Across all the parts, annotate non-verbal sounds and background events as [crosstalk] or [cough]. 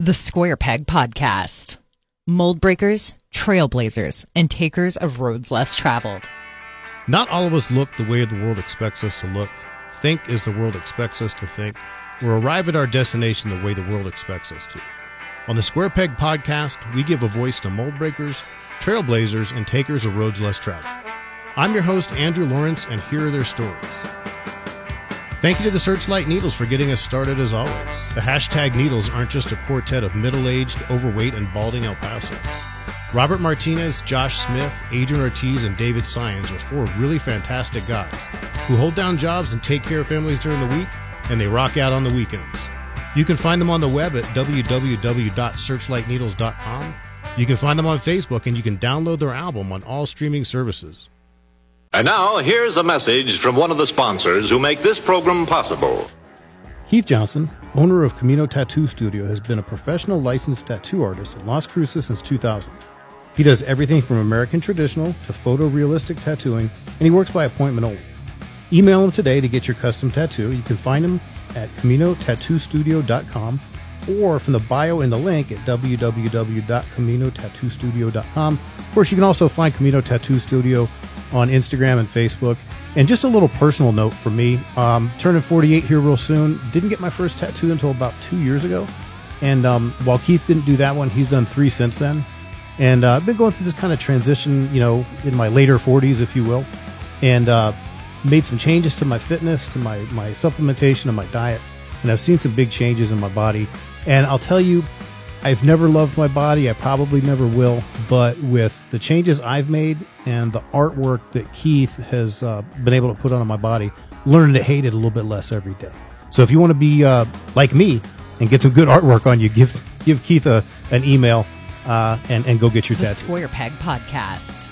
The Square Peg Podcast. Mold breakers, trailblazers, and takers of roads less traveled. Not all of us look the way the world expects us to look, think as the world expects us to think, or arrive at our destination the way the world expects us to. On the Square Peg Podcast, we give a voice to mold breakers, trailblazers, and takers of roads less traveled. I'm your host, Andrew Lawrence, and here are their stories. Thank you to the Searchlight Needles for getting us started as always. The hashtag Needles aren't just a quartet of middle aged, overweight, and balding El Pasos. Robert Martinez, Josh Smith, Adrian Ortiz, and David Syons are four really fantastic guys who hold down jobs and take care of families during the week, and they rock out on the weekends. You can find them on the web at www.searchlightneedles.com. You can find them on Facebook, and you can download their album on all streaming services. And now, here's a message from one of the sponsors who make this program possible. Keith Johnson, owner of Camino Tattoo Studio, has been a professional licensed tattoo artist in Las Cruces since 2000. He does everything from American traditional to photorealistic tattooing, and he works by appointment only. Email him today to get your custom tattoo. You can find him at CaminoTattooStudio.com or from the bio in the link at www.caminotattoostudio.com. Of course, you can also find Camino Tattoo Studio on Instagram and Facebook. And just a little personal note for me um, turning 48 here real soon. Didn't get my first tattoo until about two years ago. And um, while Keith didn't do that one, he's done three since then. And uh, I've been going through this kind of transition, you know, in my later 40s, if you will, and uh, made some changes to my fitness, to my, my supplementation, and my diet. And I've seen some big changes in my body. And I'll tell you, I've never loved my body. I probably never will. But with the changes I've made and the artwork that Keith has uh, been able to put on my body, learning to hate it a little bit less every day. So if you want to be uh, like me and get some good artwork on you, [laughs] give give Keith a, an email uh, and and go get your The tattoo. Square Peg Podcast.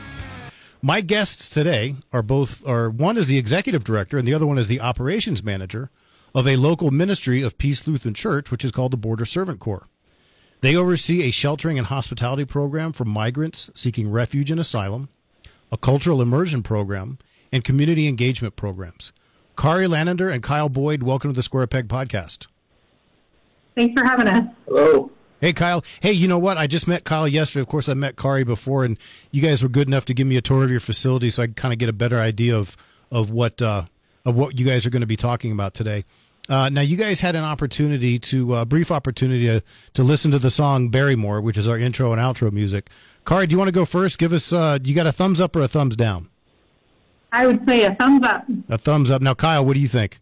My guests today are both are one is the executive director and the other one is the operations manager of a local ministry of Peace Lutheran Church, which is called the Border Servant Corps. They oversee a sheltering and hospitality program for migrants seeking refuge and asylum, a cultural immersion program, and community engagement programs. Kari Lanander and Kyle Boyd, welcome to the Square Peg Podcast. Thanks for having us. Hello. Hey, Kyle. Hey, you know what? I just met Kyle yesterday. Of course, I met Kari before, and you guys were good enough to give me a tour of your facility, so I could kind of get a better idea of of what uh, of what you guys are going to be talking about today. Uh, now, you guys had an opportunity to a uh, brief opportunity to, to listen to the song Barrymore, which is our intro and outro music. Kari, do you want to go first? Give us. Uh, you got a thumbs up or a thumbs down? I would say a thumbs up. A thumbs up. Now, Kyle, what do you think?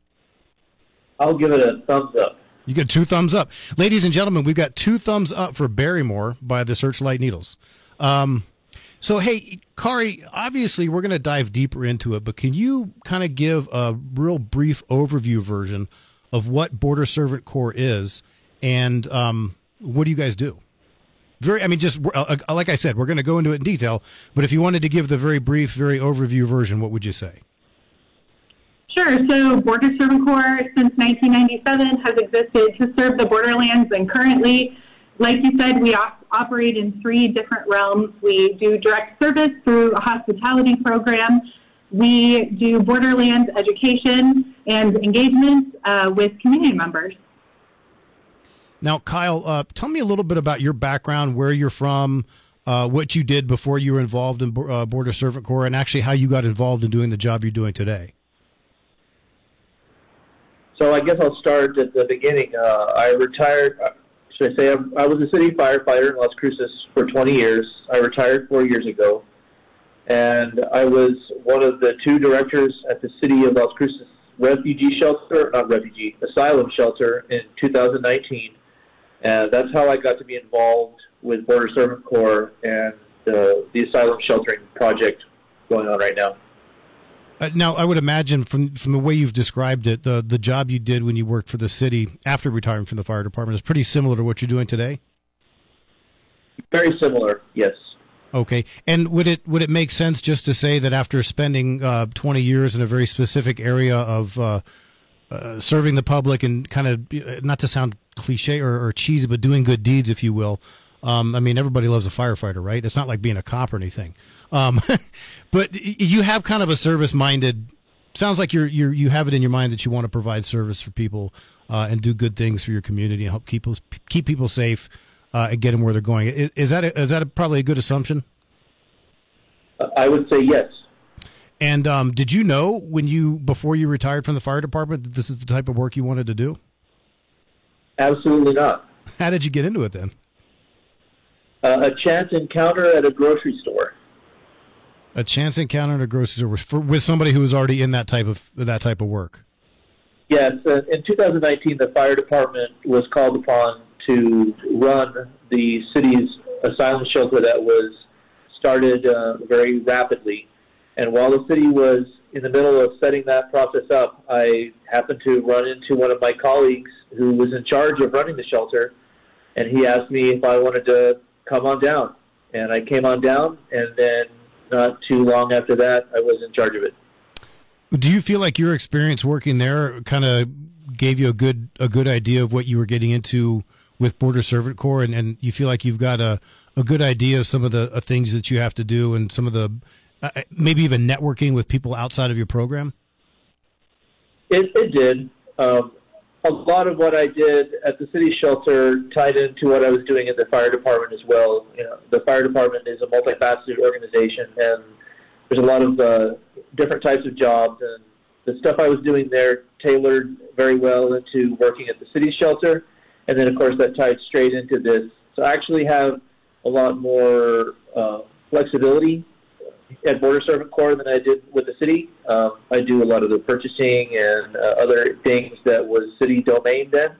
I'll give it a thumbs up. You get two thumbs up. Ladies and gentlemen, we've got two thumbs up for Barrymore by the Searchlight Needles. Um, so, hey, Kari, obviously we're going to dive deeper into it, but can you kind of give a real brief overview version of what Border Servant Corps is and um, what do you guys do? Very, I mean, just uh, uh, like I said, we're going to go into it in detail, but if you wanted to give the very brief, very overview version, what would you say? Sure. So, Border Servant Corps since 1997 has existed to serve the borderlands, and currently, like you said, we op- operate in three different realms. We do direct service through a hospitality program. We do borderlands education and engagement uh, with community members. Now, Kyle, uh, tell me a little bit about your background, where you're from, uh, what you did before you were involved in uh, Border Servant Corps, and actually how you got involved in doing the job you're doing today. So I guess I'll start at the beginning. Uh, I retired. uh, Should I say I'm, I was a city firefighter in Las Cruces for 20 years. I retired four years ago, and I was one of the two directors at the city of Las Cruces refugee shelter, not refugee, asylum shelter in 2019. And that's how I got to be involved with Border Servant Corps and uh, the asylum sheltering project going on right now. Uh, now, I would imagine from from the way you've described it, the the job you did when you worked for the city after retiring from the fire department is pretty similar to what you're doing today. Very similar, yes. Okay, and would it would it make sense just to say that after spending uh, 20 years in a very specific area of uh, uh, serving the public and kind of not to sound cliche or, or cheesy, but doing good deeds, if you will. Um, I mean, everybody loves a firefighter, right? It's not like being a cop or anything. Um, [laughs] but you have kind of a service minded. Sounds like you're, you're you have it in your mind that you want to provide service for people uh, and do good things for your community and help keep keep people safe uh, and get them where they're going. Is, is that a, is that a, probably a good assumption? I would say yes. And um, did you know when you before you retired from the fire department that this is the type of work you wanted to do? Absolutely not. How did you get into it then? Uh, a chance encounter at a grocery store. A chance encounter at a grocery store for, with somebody who was already in that type of that type of work. Yes, uh, in 2019, the fire department was called upon to run the city's asylum shelter that was started uh, very rapidly. And while the city was in the middle of setting that process up, I happened to run into one of my colleagues who was in charge of running the shelter, and he asked me if I wanted to come on down. And I came on down, and then not too long after that, I was in charge of it. Do you feel like your experience working there kind of gave you a good a good idea of what you were getting into with Border Servant Corps, and, and you feel like you've got a, a good idea of some of the uh, things that you have to do, and some of the uh, uh, maybe even networking with people outside of your program? It, it did. Um, a lot of what I did at the city shelter tied into what I was doing in the fire department as well. You know, the fire department is a multifaceted organization, and there's a lot of uh, different types of jobs. And the stuff I was doing there tailored very well into working at the city shelter, and then of course that tied straight into this. So I actually have a lot more uh, flexibility at Border Servant Corps than I did with the city. Um, I do a lot of the purchasing and uh, other things that was city domain then.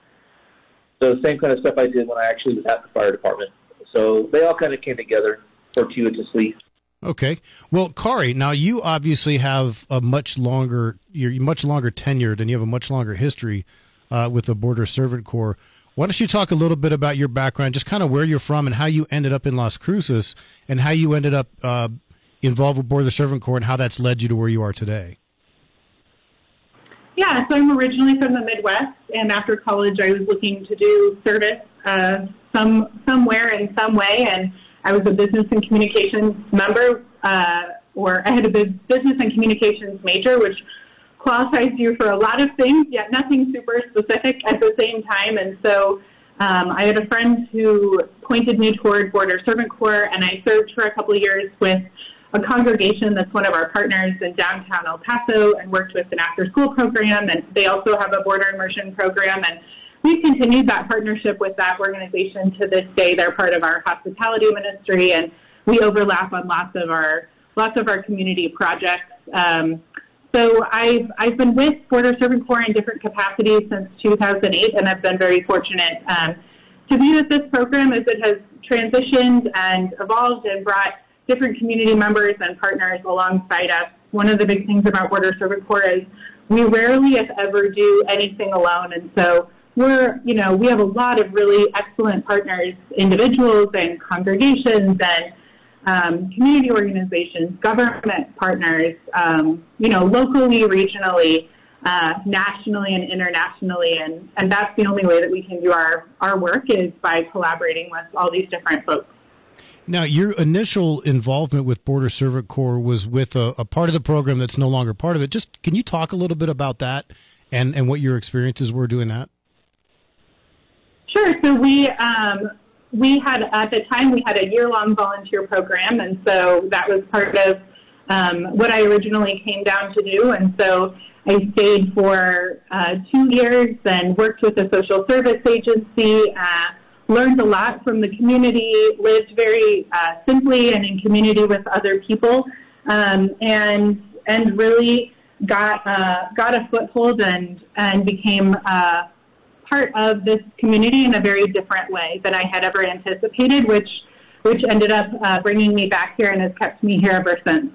So same kind of stuff I did when I actually was at the fire department. So they all kind of came together fortuitously. Okay. Well, Kari, now you obviously have a much longer, you're much longer tenured and you have a much longer history uh, with the Border Servant Corps. Why don't you talk a little bit about your background, just kind of where you're from and how you ended up in Las Cruces and how you ended up uh, involved with Border Servant Corps and how that's led you to where you are today? Yeah, so I'm originally from the Midwest, and after college, I was looking to do service uh, some somewhere in some way, and I was a business and communications member, uh, or I had a business and communications major, which qualifies you for a lot of things, yet nothing super specific at the same time. And so um, I had a friend who pointed me toward Border Servant Corps, and I served for a couple of years with a congregation that's one of our partners in downtown El Paso and worked with an after school program. And they also have a border immersion program. And we've continued that partnership with that organization to this day. They're part of our hospitality ministry, and we overlap on lots of our lots of our community projects. Um, so I've I've been with Border Servant Corps in different capacities since 2008, and I've been very fortunate um, to be with this program as it has transitioned and evolved and brought different community members and partners alongside us. One of the big things about Border Servant Corps is we rarely, if ever, do anything alone, and so we're, you know, we have a lot of really excellent partners, individuals and congregations and um, community organizations, government partners, um, you know, locally, regionally, uh, nationally, and internationally, and, and that's the only way that we can do our, our work is by collaborating with all these different folks. Now, your initial involvement with Border Servant Corps was with a, a, part of the program that's no longer part of it. Just can you talk a little bit about that and, and what your experiences were doing that? Sure. So we um, we had at the time we had a year long volunteer program, and so that was part of um, what I originally came down to do. And so I stayed for uh, two years and worked with a social service agency. Uh, learned a lot from the community, lived very uh, simply and in community with other people, um, and and really got uh, got a foothold and and became uh, part of this community in a very different way than I had ever anticipated, which which ended up uh, bringing me back here and has kept me here ever since.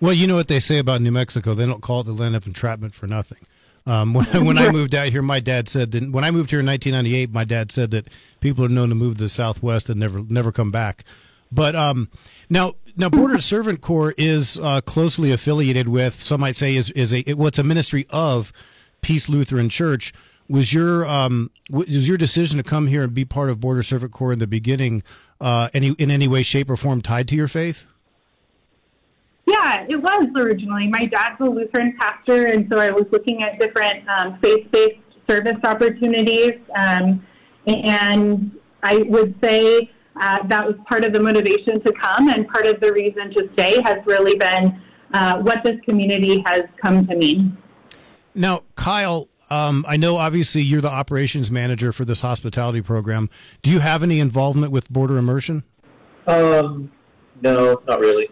Well, you know what they say about New Mexico; they don't call it the land of entrapment for nothing. Um, [laughs] when, when I moved out here, my dad said that when I moved here in 1998, my dad said that people are known to move to the Southwest and never never come back. But um, now, now Border [laughs] Servant Corps is uh, closely affiliated with some might say is is a what's a ministry of Peace Lutheran Church. Was your um, was your decision to come here and be part of Border Servant Corps in the beginning uh, any in any way, shape, or form tied to your faith? Yeah, it was originally. My dad's a Lutheran pastor, and so I was looking at different um, faith-based service opportunities. Um, and I would say uh, that was part of the motivation to come, and part of the reason to stay has really been uh, what this community has come to mean. Now, Kyle, um, I know obviously you're the operations manager for this hospitality program. Do you have any involvement with border immersion? Um, no, not really.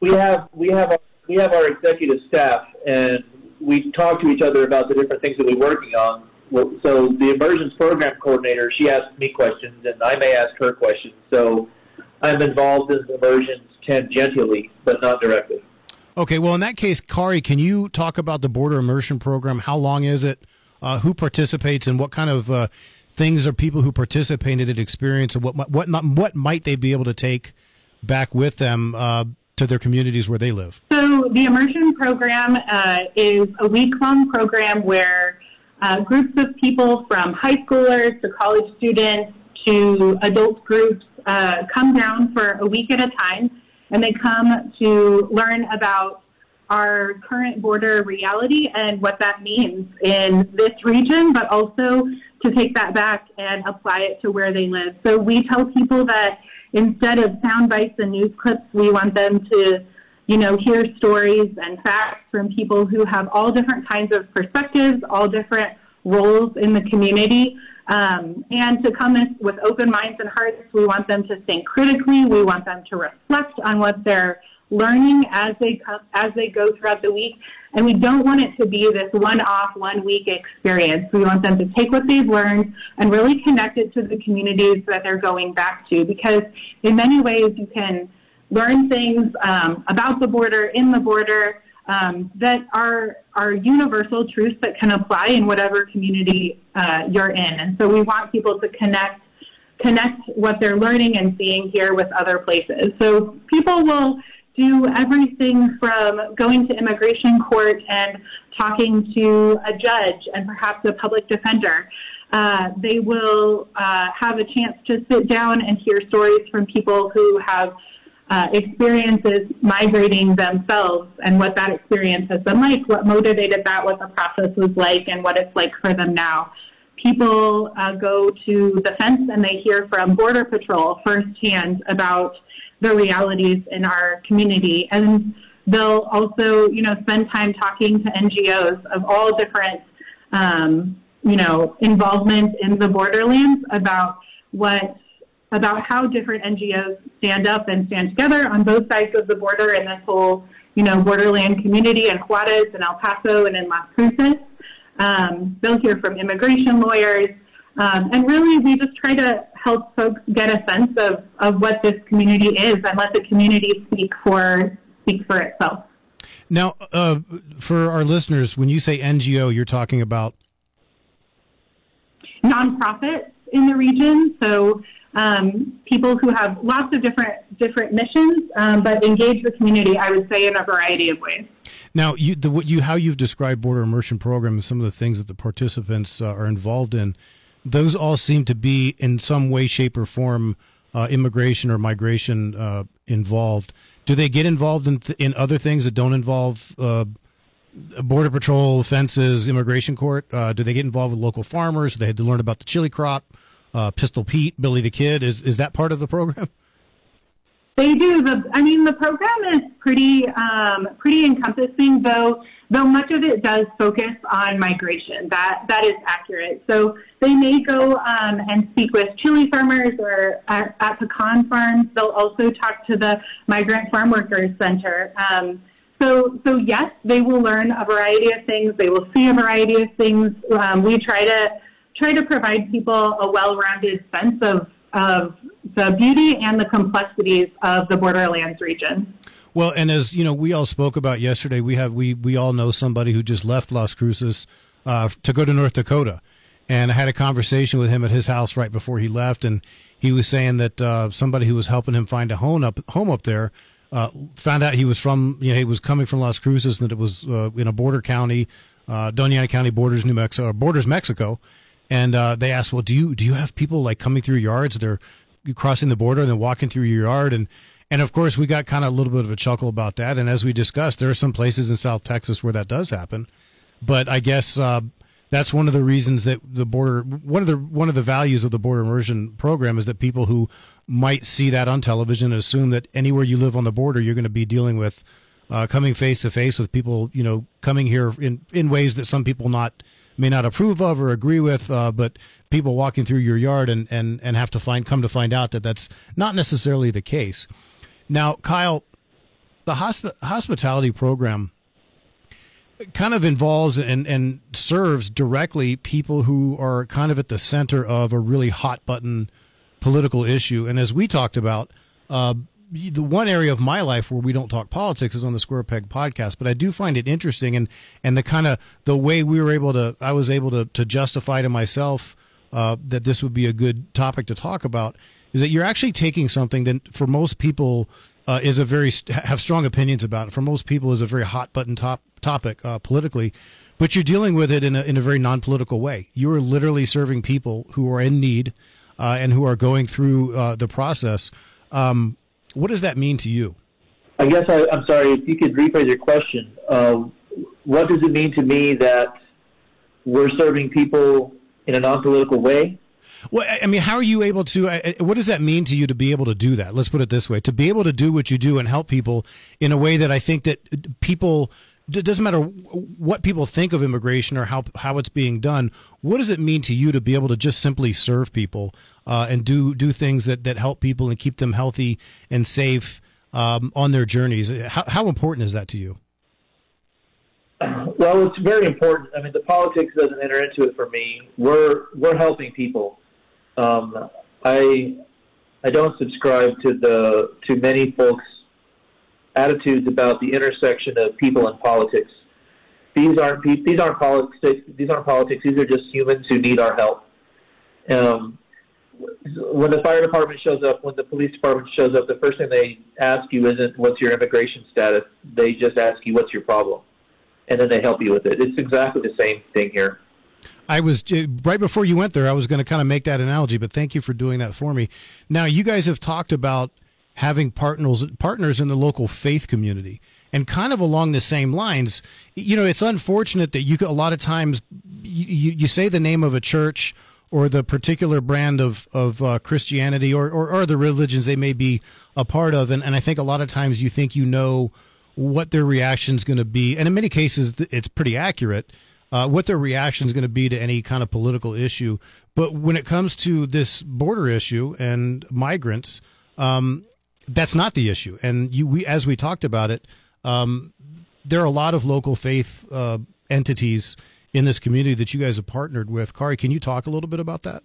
We have we have our, we have our executive staff, and we talk to each other about the different things that we're working on. So the immersions program coordinator, she asks me questions, and I may ask her questions. So I'm involved in the immersions tangentially, but not directly. Okay, well, in that case, Kari, can you talk about the border immersion program? How long is it? Uh, who participates, and what kind of uh, things are people who participate in it experience, and what what what might they be able to take back with them uh, to their communities where they live? So the immersion program uh, is a week long program where uh, groups of people from high schoolers to college students to adult groups uh, come down for a week at a time and they come to learn about our current border reality and what that means in this region, but also to take that back and apply it to where they live. So we tell people that instead of sound bites and news clips, we want them to, you know, hear stories and facts from people who have all different kinds of perspectives, all different roles in the community. Um, and to come in with open minds and hearts, we want them to think critically. We want them to reflect on what they're learning as they come, as they go throughout the week. And we don't want it to be this one-off, one-week experience. We want them to take what they've learned and really connect it to the communities that they're going back to. Because in many ways, you can learn things um, about the border, in the border, um, that are are universal truths that can apply in whatever community uh, you're in. And so we want people to connect connect what they're learning and seeing here with other places. So people will do everything from going to immigration court and talking to a judge and perhaps a public defender. Uh, they will uh, have a chance to sit down and hear stories from people who have uh, experiences migrating themselves and what that experience has been like, what motivated that, what the process was like, and what it's like for them now. People uh, go to the fence and they hear from Border Patrol firsthand about the realities in our community. And they'll also, you know, spend time talking to NGOs of all different, um, you know, involvement in the borderlands about what about how different NGOs stand up and stand together on both sides of the border in this whole, you know, borderland community in Juarez and El Paso and in Las Cruces. Um, they'll hear from immigration lawyers. Um, and really, we just try to help folks get a sense of, of what this community is and let the community speak for speak for itself. Now, uh, for our listeners, when you say NGO, you're talking about nonprofits in the region. So um, people who have lots of different different missions, um, but engage the community. I would say in a variety of ways. Now, you, the, you how you've described border immersion program and some of the things that the participants uh, are involved in, those all seem to be in some way, shape, or form uh, immigration or migration uh, involved. Do they get involved in th- in other things that don't involve? Uh, border patrol, fences, immigration court. Uh, do they get involved with local farmers? They had to learn about the chili crop uh, Pistol Pete, Billy the Kid. Is is that part of the program? [laughs] They do. The, I mean, the program is pretty um, pretty encompassing, though. Though much of it does focus on migration. That that is accurate. So they may go um, and speak with chili farmers or at, at, pecan farms. They'll also talk to the Migrant Farm Workers Center. Um, so, so yes, they will learn a variety of things. They will see a variety of things. Um, we try to try to provide people a well-rounded sense of, of the beauty and the complexities of the borderlands region. Well, and as you know, we all spoke about yesterday. We have we we all know somebody who just left Las Cruces uh, to go to North Dakota, and I had a conversation with him at his house right before he left, and he was saying that uh, somebody who was helping him find a home up home up there uh, found out he was from you know he was coming from Las Cruces and that it was uh, in a border county, uh, Doña Ana County borders New Mexico, borders Mexico, and uh, they asked, "Well, do you do you have people like coming through yards? They're crossing the border and then walking through your yard?" And and of course, we got kind of a little bit of a chuckle about that. And as we discussed, there are some places in South Texas where that does happen. But I guess uh, that's one of the reasons that the border one of the one of the values of the border immersion program is that people who might see that on television assume that anywhere you live on the border you're going to be dealing with uh, coming face to face with people you know coming here in in ways that some people not may not approve of or agree with uh, but people walking through your yard and and and have to find come to find out that that's not necessarily the case now Kyle the hosp- hospitality program kind of involves and, and serves directly people who are kind of at the center of a really hot button political issue. And as we talked about, uh, the one area of my life where we don't talk politics is on the Square Peg podcast, but I do find it interesting and, and the kind of the way we were able to, I was able to, to justify to myself, uh, that this would be a good topic to talk about is that you're actually taking something that for most people, uh, is a very, have strong opinions about it. For most people is a very hot button top topic uh, politically, but you're dealing with it in a, in a very non political way. You are literally serving people who are in need uh, and who are going through uh, the process. Um, what does that mean to you? I guess I, am sorry if you could rephrase your question. Um, what does it mean to me that we're serving people in a non political way? Well, I mean, how are you able to? What does that mean to you to be able to do that? Let's put it this way: to be able to do what you do and help people in a way that I think that people it doesn't matter what people think of immigration or how how it's being done. What does it mean to you to be able to just simply serve people uh, and do do things that that help people and keep them healthy and safe um, on their journeys? How how important is that to you? Well, it's very important. I mean, the politics doesn't enter into it for me. We're we're helping people. Um, I I don't subscribe to the to many folks attitudes about the intersection of people and politics. These aren't these aren't politics. These aren't politics. These are just humans who need our help. Um, when the fire department shows up, when the police department shows up, the first thing they ask you isn't what's your immigration status. They just ask you what's your problem, and then they help you with it. It's exactly the same thing here. I was uh, right before you went there. I was going to kind of make that analogy, but thank you for doing that for me. Now, you guys have talked about having partners partners in the local faith community. And kind of along the same lines, you know, it's unfortunate that you a lot of times you, you say the name of a church or the particular brand of of uh, Christianity or, or or the religions they may be a part of, and, and I think a lot of times you think you know what their reaction is going to be, and in many cases it's pretty accurate. Uh, what their reaction is going to be to any kind of political issue, but when it comes to this border issue and migrants, um, that's not the issue. And you, we, as we talked about it, um, there are a lot of local faith uh, entities in this community that you guys have partnered with. Kari, can you talk a little bit about that?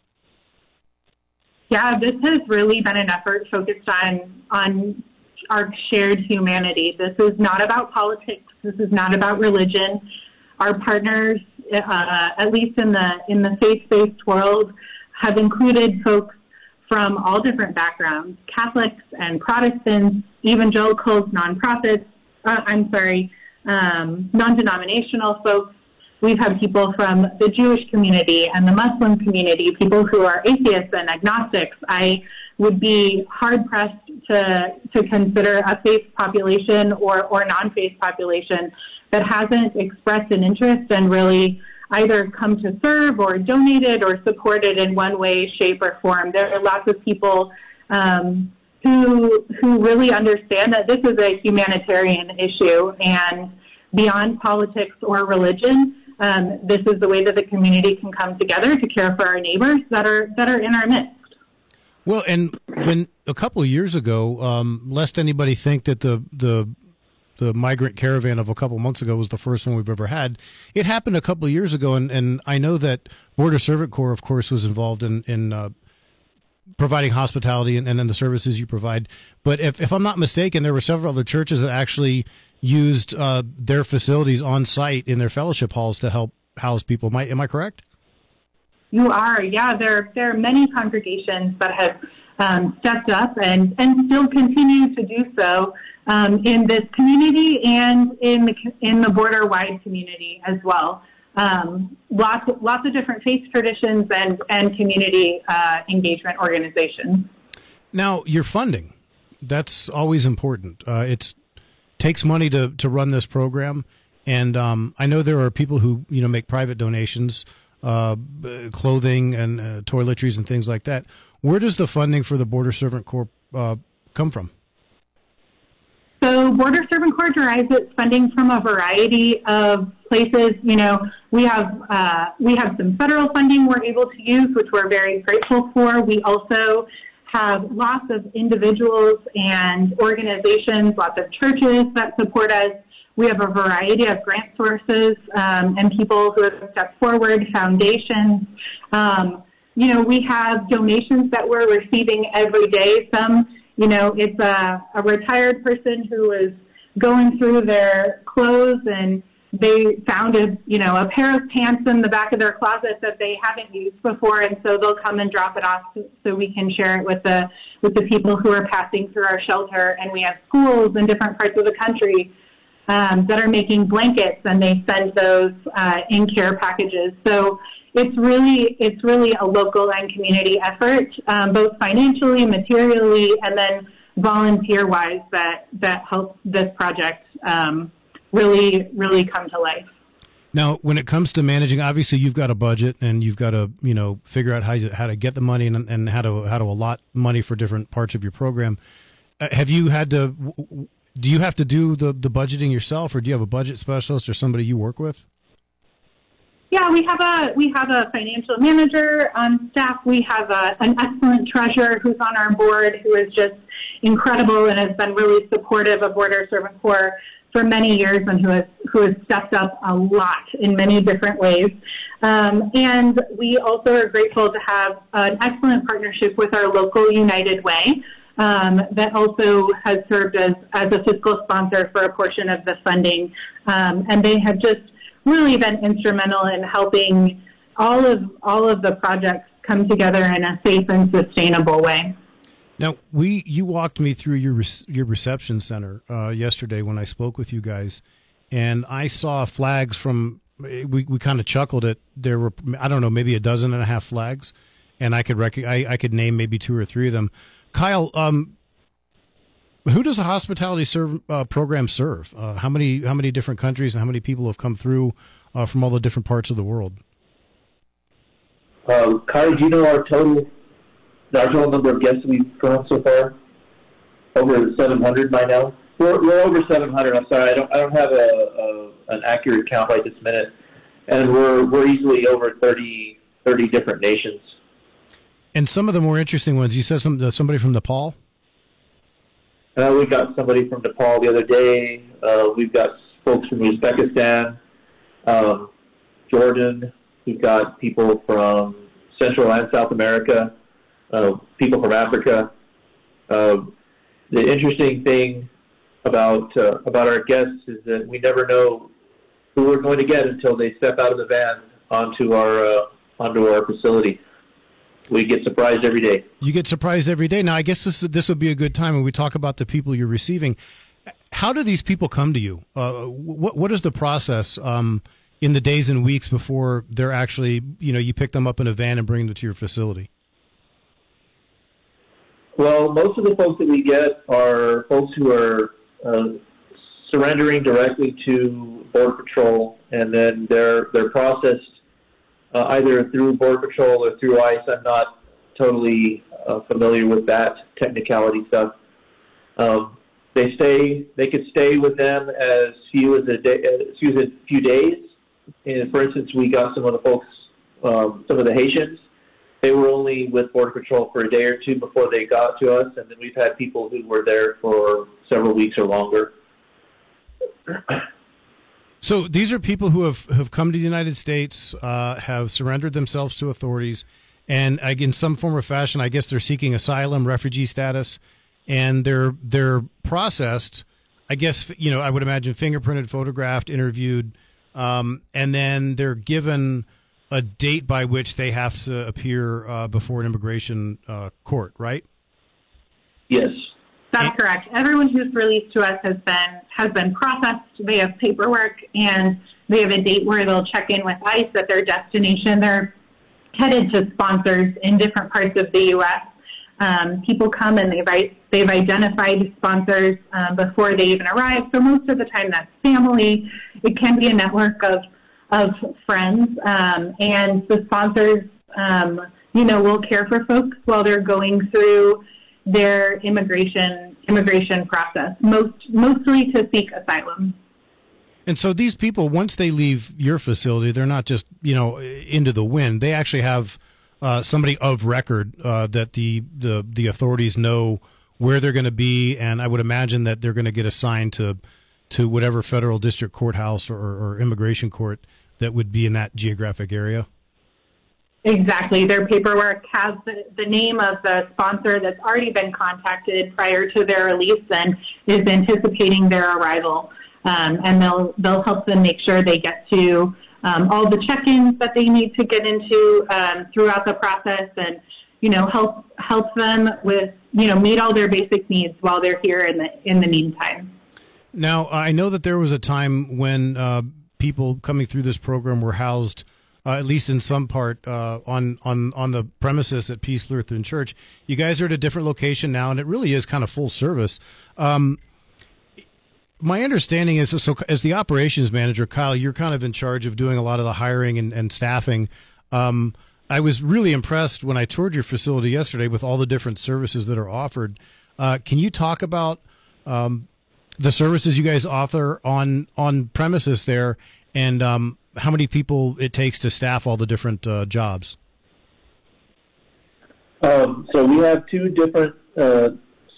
Yeah, this has really been an effort focused on on our shared humanity. This is not about politics. This is not about religion. Our partners, uh, at least in the in the faith-based world, have included folks from all different backgrounds Catholics and Protestants, evangelicals, nonprofits, uh, I'm sorry, um, non denominational folks. We've had people from the Jewish community and the Muslim community, people who are atheists and agnostics. I would be hard pressed to, to consider a faith population or, or non faith population that hasn't expressed an interest and really either come to serve or donated or supported in one way, shape, or form. There are lots of people um, who who really understand that this is a humanitarian issue and beyond politics or religion. Um, this is the way that the community can come together to care for our neighbors that are that are in our midst. Well, and when a couple of years ago, um, lest anybody think that the the the migrant caravan of a couple months ago was the first one we've ever had. It happened a couple years ago, and, and I know that Border Servant Corps, of course, was involved in in uh, providing hospitality and, and then the services you provide. But if, if I'm not mistaken, there were several other churches that actually used uh, their facilities on site in their fellowship halls to help house people. Am I, am I correct? You are, yeah. There there are many congregations that have um, stepped up and and still continue to do so um, in this community and in the in the border wide community as well. Um, lots lots of different faith traditions and and community uh, engagement organizations. Now, your funding that's always important. Uh, it takes money to to run this program. And um, I know there are people who you know make private donations, uh, clothing and uh, toiletries and things like that. Where does the funding for the Border Servant Corps uh, come from? So Border Servant Corps derives its funding from a variety of places. You know, we have uh, we have some federal funding we're able to use, which we're very grateful for. We also have lots of individuals and organizations, lots of churches that support us. We have a variety of grant sources um, and people who have stepped forward, foundations. Um, you know, we have donations that we're receiving every day. Some you know, it's a, a retired person who is going through their clothes and they found a you know a pair of pants in the back of their closet that they haven't used before. And so they'll come and drop it off so we can share it with the with the people who are passing through our shelter. And we have schools in different parts of the country um, that are making blankets and they send those uh, in care packages. So it's really it's really a local and community effort, um, both financially, materially, and then volunteer wise that that helps this project um, really really come to life. Now, when it comes to managing, obviously you've got a budget and you've got to you know figure out how you, how to get the money and, and how to how to allot money for different parts of your program. Uh, have you had to? Do you have to do the the budgeting yourself, or do you have a budget specialist or somebody you work with? Yeah, we have a we have a financial manager on staff. We have a, an excellent treasurer who's on our board who is just incredible and has been really supportive of Border Servant Corps for many years and who has who has stepped up a lot in many different ways. Um, and we also are grateful to have an excellent partnership with our local United Way. Um, that also has served as, as a fiscal sponsor for a portion of the funding. Um, and they have just really been instrumental in helping all of all of the projects come together in a safe and sustainable way. Now, we you walked me through your your reception center uh, yesterday when I spoke with you guys, and I saw flags from. We we kind of chuckled at there were I don't know maybe a dozen and a half flags, and I could rec- I, I could name maybe two or three of them. Kyle, um, who does the hospitality serve, uh, program serve? Uh, how many how many different countries and how many people have come through uh, from all the different parts of the world? Um, Kyle, do you know our total our total number of guests we've gone so far? Over 700 by now. We're, we're over 700. I'm sorry, I don't I don't have a, a an accurate count right this minute, and we're we're easily over 30 30 different nations. And some of the more interesting ones, you said some uh, somebody from Nepal. Uh, we got somebody from Nepal the other day. Uh, we've got folks from Uzbekistan, um, Jordan. We've got people from Central and South America, uh, people from Africa. Uh, the interesting thing about uh, about our guests is that we never know who we're going to get until they step out of the van onto our uh, onto our facility we get surprised every day. You get surprised every day. Now, I guess this this would be a good time when we talk about the people you're receiving. How do these people come to you? Uh, what what is the process um, in the days and weeks before they're actually you know you pick them up in a van and bring them to your facility? Well, most of the folks that we get are folks who are uh, surrendering directly to Border Patrol, and then they're they're processed uh, either through Border Patrol or through ICE. I'm not totally uh, familiar with that technicality stuff. Um, they stay. They could stay with them as few as a day, as few as a few days. And for instance, we got some of the folks, um, some of the Haitians. They were only with Border Patrol for a day or two before they got to us, and then we've had people who were there for several weeks or longer. So these are people who have, have come to the United States, uh, have surrendered themselves to authorities, and in some form or fashion, I guess they're seeking asylum, refugee status, and they're they're processed. I guess you know I would imagine fingerprinted, photographed, interviewed, um, and then they're given a date by which they have to appear uh, before an immigration uh, court, right? Yes. That's correct. Everyone who's released to us has been has been processed. They have paperwork and they have a date where they'll check in with ICE at their destination. They're headed to sponsors in different parts of the U.S. Um, people come and they've, they've identified sponsors um, before they even arrive. So most of the time that's family. It can be a network of, of friends. Um, and the sponsors, um, you know, will care for folks while they're going through their immigration immigration process, most mostly to seek asylum. And so these people, once they leave your facility, they're not just you know into the wind. They actually have uh, somebody of record uh, that the, the the authorities know where they're going to be, and I would imagine that they're going to get assigned to to whatever federal district courthouse or, or immigration court that would be in that geographic area. Exactly. Their paperwork has the, the, name of the sponsor that's already been contacted prior to their release and is anticipating their arrival. Um, and they'll they'll help them make sure they get to um, all the check-ins that they need to get into um, throughout the process, and you know help help them with you know meet all their basic needs while they're here in the in the meantime. Now I know that there was a time when uh, people coming through this program were housed uh, at least in some part, uh, on on on the premises at Peace Lutheran Church. You guys are at a different location now, and it really is kind of full service. Um, my understanding is so as the operations manager, Kyle, you're kind of in charge of doing a lot of the hiring and, and staffing. Um, I was really impressed when I toured your facility yesterday with all the different services that are offered. Uh, can you talk about um, the services you guys offer on on premises there, and um, how many people it takes to staff all the different uh, jobs? Um, so we have two different uh,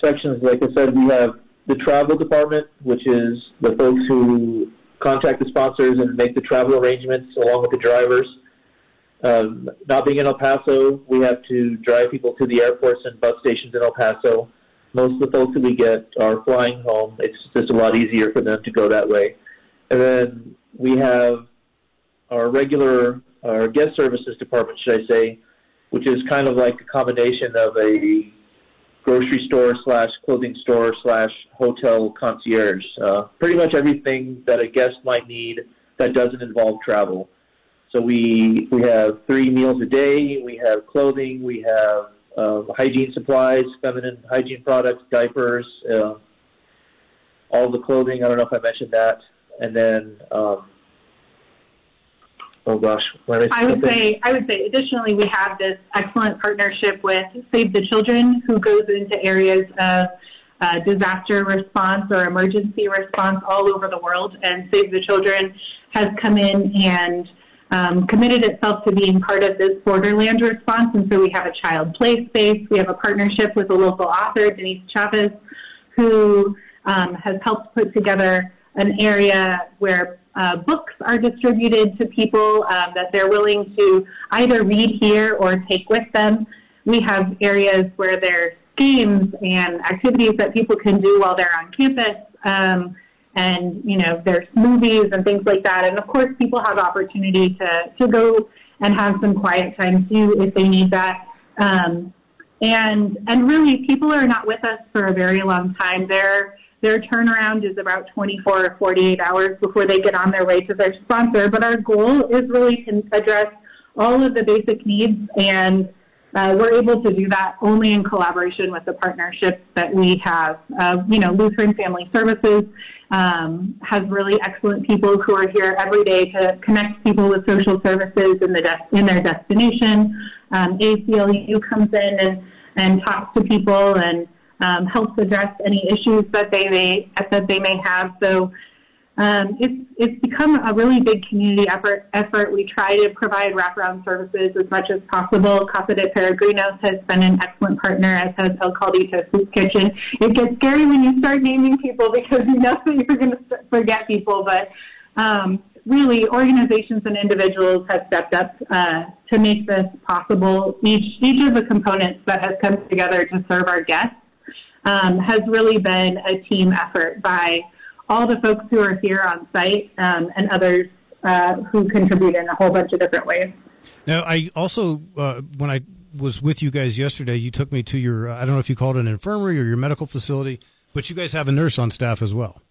sections. Like I said, we have the travel department, which is the folks who contact the sponsors and make the travel arrangements along with the drivers. Um, not being in El Paso, we have to drive people to the airports and bus stations in El Paso. Most of the folks that we get are flying home. It's just a lot easier for them to go that way. And then we have our regular our guest services department, should I say, which is kind of like a combination of a grocery store slash clothing store slash hotel concierge. Uh, pretty much everything that a guest might need that doesn't involve travel. So we we have three meals a day. We have clothing. We have uh, hygiene supplies, feminine hygiene products, diapers, uh, all the clothing. I don't know if I mentioned that. And then um, oh gosh, I would say I would say additionally we have this excellent partnership with Save the Children, who goes into areas of uh, disaster response or emergency response all over the world, and Save the Children has come in and um, committed itself to being part of this borderland response. And so we have a child play space. We have a partnership with a local author, Denise Chavez, who um, has helped put together an area where uh, books are distributed to people um, that they're willing to either read here or take with them. We have areas where there's games and activities that people can do while they're on campus. Um, and, you know, there's movies and things like that. And of course, people have opportunity to, to go and have some quiet time too if they need that. Um, and, and really, people are not with us for a very long time. They're, their turnaround is about 24 or 48 hours before they get on their way to their sponsor. But our goal is really to address all of the basic needs, and uh, we're able to do that only in collaboration with the partnerships that we have. Uh, you know, Lutheran Family Services um, has really excellent people who are here every day to connect people with social services in, the de- in their destination. Um, ACLU comes in and, and talks to people and um, helps address any issues that they may that they may have. So um, it's it's become a really big community effort. Effort. We try to provide wraparound services as much as possible. Casa de Peregrinos has been an excellent partner, as has El Caldito Soup Kitchen. It gets scary when you start naming people [laughs] because you know that you're going to forget people, but um, really, organizations and individuals have stepped up uh, to make this possible. Each each of the components that has come together to serve our guests um, has really been a team effort by all the folks who are here on site um, and others uh, who contribute in a whole bunch of different ways. Now, I also, uh, when I was with you guys yesterday, you took me to your, I don't know if you called it an infirmary or your medical facility, but you guys have a nurse on staff as well.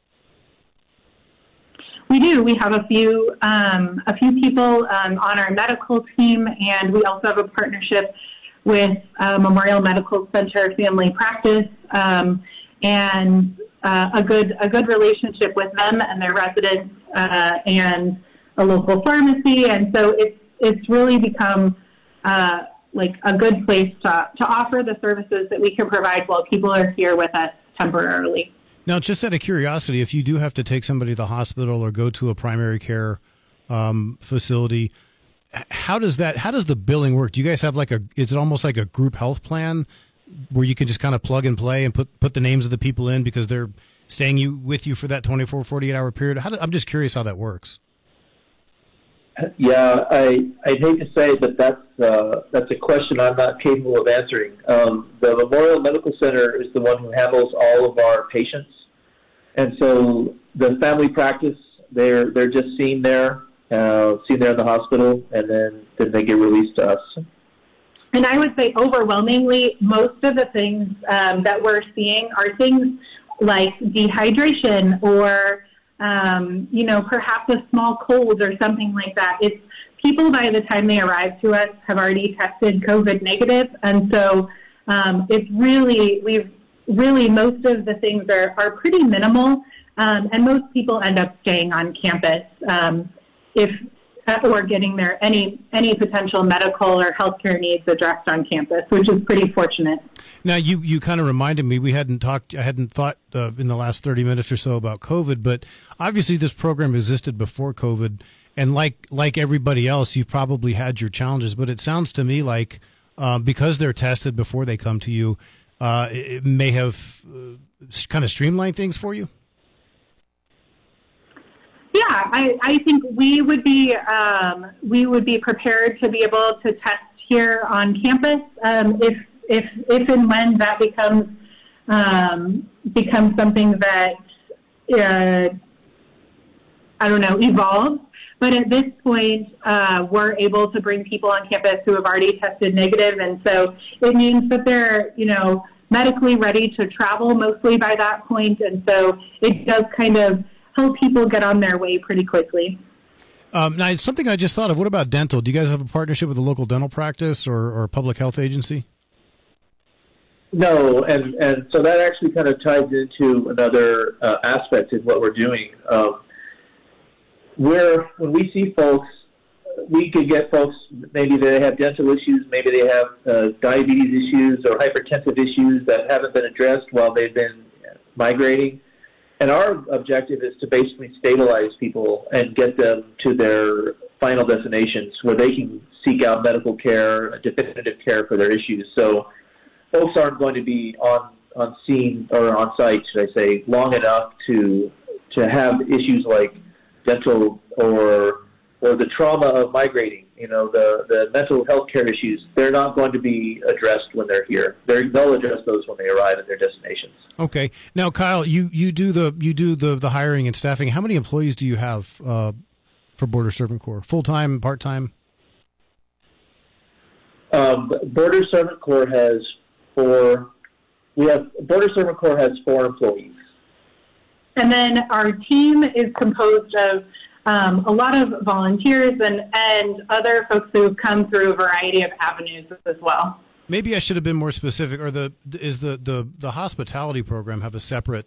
We do. We have a few um, a few people um, on our medical team, and we also have a partnership with uh, Memorial Medical Center Family Practice um, and uh, a good a good relationship with them and their residents uh, and a local pharmacy. And so it's it's really become uh, like a good place to, to offer the services that we can provide while people are here with us temporarily. Now, just out of curiosity, if you do have to take somebody to the hospital or go to a primary care um, facility, how does that? How does the billing work? Do you guys have like a? Is it almost like a group health plan where you can just kind of plug and play and put put the names of the people in because they're staying you with you for that 24, 48 hour period? Do, I'm just curious how that works. Yeah, I I'd hate to say that that's uh, that's a question I'm not capable of answering. Um, the Memorial Medical Center is the one who handles all of our patients, and so the family practice they're they're just seen there, uh, seen there in the hospital, and then then they get released to us. And I would say overwhelmingly, most of the things um, that we're seeing are things like dehydration or um, you know, perhaps a small cold or something like that. It's people by the time they arrive to us have already tested COVID negative, and so um, it's really we've really most of the things are are pretty minimal, um, and most people end up staying on campus um, if or getting their any any potential medical or healthcare needs addressed on campus, which is pretty fortunate. Now, you you kind of reminded me we hadn't talked, I hadn't thought uh, in the last thirty minutes or so about COVID, but obviously this program existed before COVID, and like like everybody else, you've probably had your challenges. But it sounds to me like uh, because they're tested before they come to you, uh, it may have uh, kind of streamlined things for you. Yeah, I, I think we would be um, we would be prepared to be able to test here on campus um, if if if and when that becomes um, becomes something that uh, I don't know evolves. But at this point, uh, we're able to bring people on campus who have already tested negative, and so it means that they're you know medically ready to travel mostly by that point, and so it does kind of help people get on their way pretty quickly. Um, now, something I just thought of. What about dental? Do you guys have a partnership with a local dental practice or, or public health agency? No, and and so that actually kind of ties into another uh, aspect of what we're doing. Um, where when we see folks, we could get folks maybe they have dental issues, maybe they have uh, diabetes issues or hypertensive issues that haven't been addressed while they've been migrating. And our objective is to basically stabilize people and get them to their final destinations where they can seek out medical care, definitive care for their issues. So folks aren't going to be on, on scene or on site, should I say, long enough to to have issues like dental or or the trauma of migrating, you know, the, the mental health care issues, they're not going to be addressed when they're here. They're, they'll address those when they arrive at their destinations. Okay. Now, Kyle, you, you do the you do the, the hiring and staffing. How many employees do you have uh, for Border Servant Corps? Full time, part time? Um, Border Servant Corps has four. We have Border Servant Corps has four employees. And then our team is composed of um, a lot of volunteers and, and other folks who have come through a variety of avenues as well. Maybe I should have been more specific. Or the is the, the, the hospitality program have a separate?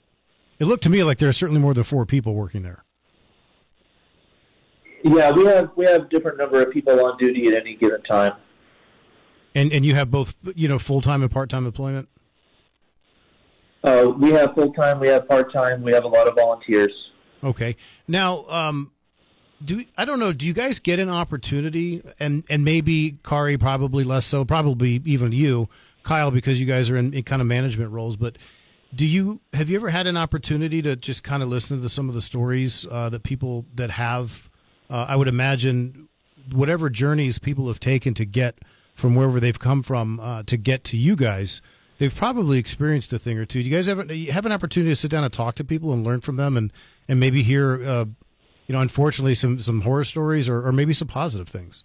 It looked to me like there are certainly more than four people working there. Yeah, we have we have different number of people on duty at any given time. And and you have both you know full time and part time employment. Uh, we have full time, we have part time, we have a lot of volunteers. Okay. Now, um, do I don't know. Do you guys get an opportunity, and and maybe Kari probably less so, probably even you, Kyle, because you guys are in, in kind of management roles. But do you have you ever had an opportunity to just kind of listen to some of the stories uh, that people that have? Uh, I would imagine whatever journeys people have taken to get from wherever they've come from uh, to get to you guys. They've probably experienced a thing or two. Do you guys ever have an opportunity to sit down and talk to people and learn from them, and and maybe hear uh, you know, unfortunately, some some horror stories or, or maybe some positive things.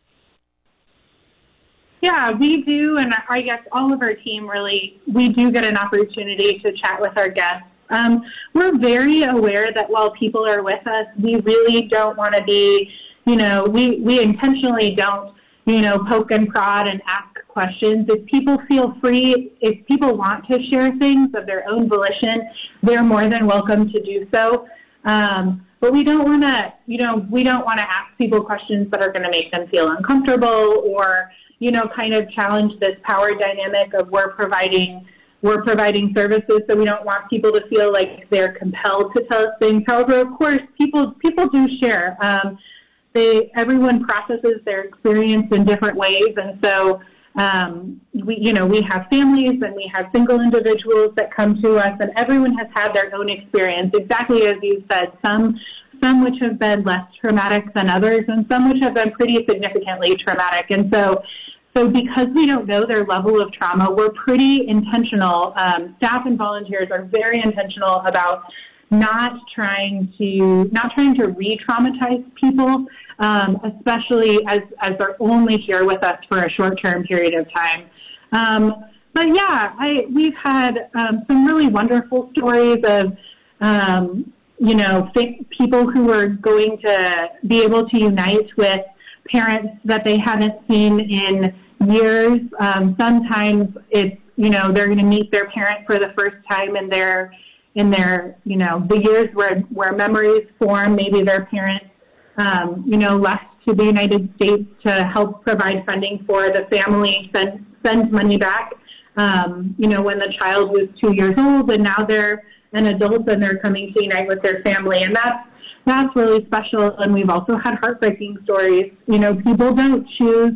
Yeah, we do, and I guess all of our team really we do get an opportunity to chat with our guests. Um, we're very aware that while people are with us, we really don't want to be, you know, we we intentionally don't, you know, poke and prod and ask questions. If people feel free, if people want to share things of their own volition, they're more than welcome to do so. Um, but we don't want to, you know, we don't want to ask people questions that are going to make them feel uncomfortable or, you know, kind of challenge this power dynamic of we're providing we're providing services, so we don't want people to feel like they're compelled to tell us things. However, of course, people people do share. Um, they everyone processes their experience in different ways, and so um, we you know we have families and we have single individuals that come to us, and everyone has had their own experience. Exactly as you said, some some which have been less traumatic than others, and some which have been pretty significantly traumatic, and so so because we don't know their level of trauma, we're pretty intentional. Um, staff and volunteers are very intentional about not trying to not trying to re-traumatize people, um, especially as as they're only here with us for a short-term period of time. Um, but yeah, I, we've had um, some really wonderful stories of um, you know people who are going to be able to unite with parents that they haven't seen in years. Um, sometimes it's you know they're going to meet their parent for the first time in their in their you know the years where where memories form. Maybe their parents um, you know left to the United States to help provide funding for the family, send send money back. Um, you know when the child was two years old and now they're an adult and they're coming to unite with their family, and that's that's really special. And we've also had heartbreaking stories. You know, people don't choose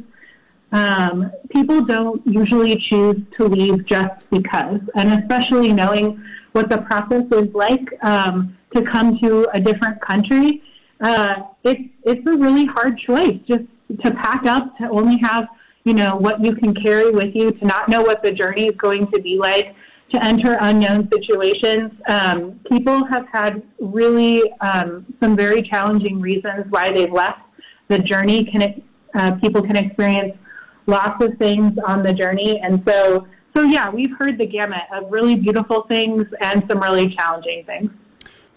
um, people don't usually choose to leave just because, and especially knowing what the process is like um, to come to a different country, uh, it's it's a really hard choice. Just to pack up, to only have you know what you can carry with you, to not know what the journey is going to be like, to enter unknown situations. Um, people have had really um, some very challenging reasons why they've left. The journey can uh, people can experience lots of things on the journey. And so, so yeah, we've heard the gamut of really beautiful things and some really challenging things.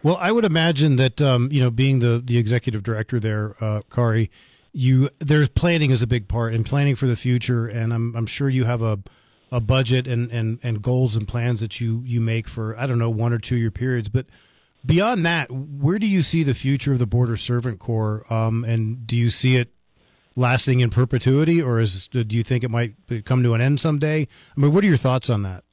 Well, I would imagine that um, you know, being the the executive director there, uh, Kari, you there's planning is a big part and planning for the future, and I'm I'm sure you have a a budget and, and, and goals and plans that you, you make for I don't know one or two year periods, but beyond that, where do you see the future of the Border Servant Corps? Um, and do you see it lasting in perpetuity, or is do you think it might come to an end someday? I mean, what are your thoughts on that?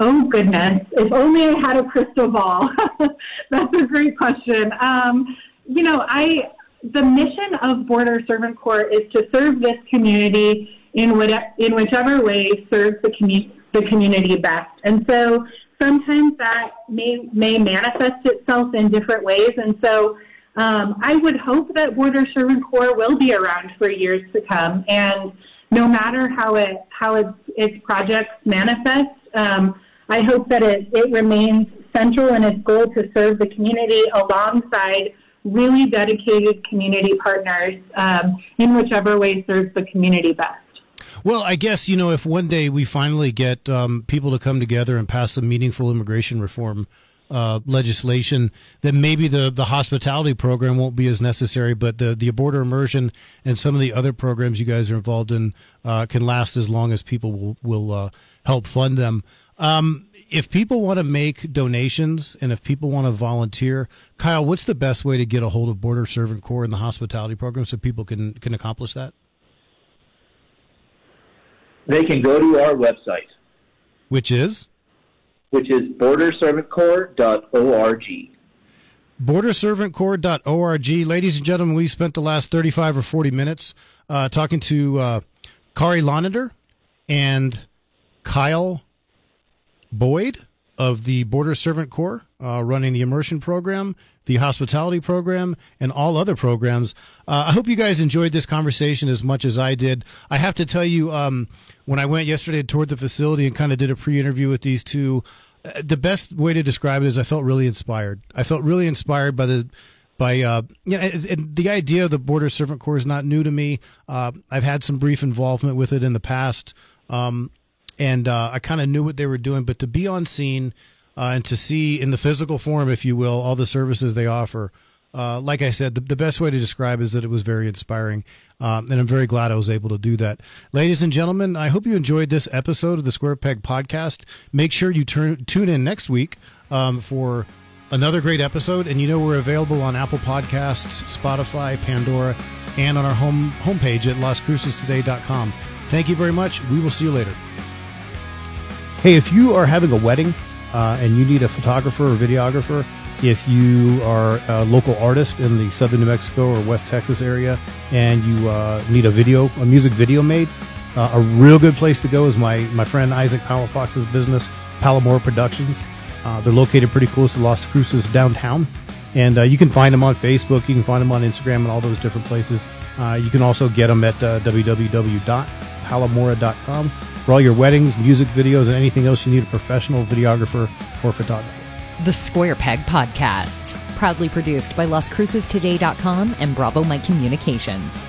Oh goodness! If only I had a crystal ball. [laughs] That's a great question. Um, you know, I the mission of Border Servant Corps is to serve this community in what, in whichever way serves the community the community best, and so sometimes that may may manifest itself in different ways, and so um, I would hope that Border Servant Corps will be around for years to come, and no matter how it how its its projects manifest, um, I hope that it, it remains central in its goal to serve the community alongside really dedicated community partners um, in whichever way serves the community best. Well, I guess you know if one day we finally get um, people to come together and pass some meaningful immigration reform uh, legislation, then maybe the, the hospitality program won't be as necessary, but the, the border immersion and some of the other programs you guys are involved in uh, can last as long as people will, will uh, help fund them. Um, if people want to make donations and if people want to volunteer, Kyle, what's the best way to get a hold of Border Servant Corps and the hospitality program so people can, can accomplish that? They can go to our website, which is which is borderservantcorps.org. Borderservantcorps.org. Ladies and gentlemen, we spent the last 35 or 40 minutes uh, talking to uh, Kari Lanender and Kyle Boyd of the Border Servant Corps, uh, running the immersion program, the hospitality program, and all other programs. Uh, I hope you guys enjoyed this conversation as much as I did. I have to tell you, um, when I went yesterday toured the facility and kind of did a pre-interview with these two, uh, the best way to describe it is I felt really inspired. I felt really inspired by the by uh, you know, the idea of the Border Servant Corps is not new to me. Uh, I've had some brief involvement with it in the past. Um, and uh, I kind of knew what they were doing. But to be on scene uh, and to see in the physical form, if you will, all the services they offer, uh, like I said, the, the, best way to describe is that it was very inspiring. Um, and I'm very glad I was able to do that. Ladies and gentlemen, I hope you enjoyed this episode of the Square Peg Podcast. Make sure you turn, tune in next week um, for another great episode. And you know, we're available on Apple Podcasts, Spotify, Pandora, and on our home homepage at lascrucestoday.com. Thank you very much. We will see you later. Hey, if you are having a wedding uh, and you need a photographer or videographer, if you are a local artist in the southern New Mexico or West Texas area and you uh, need a video, a music video made, uh, a real good place to go is my, my friend Isaac Palafox's business, Palomora Productions. Uh, they're located pretty close to Las Cruces downtown. And uh, you can find them on Facebook, you can find them on Instagram and all those different places. Uh, you can also get them at uh, www.palomora.com for all your weddings, music videos, and anything else you need a professional videographer or photographer. The Square Peg Podcast. Proudly produced by LasCrucesToday.com and Bravo Mike Communications.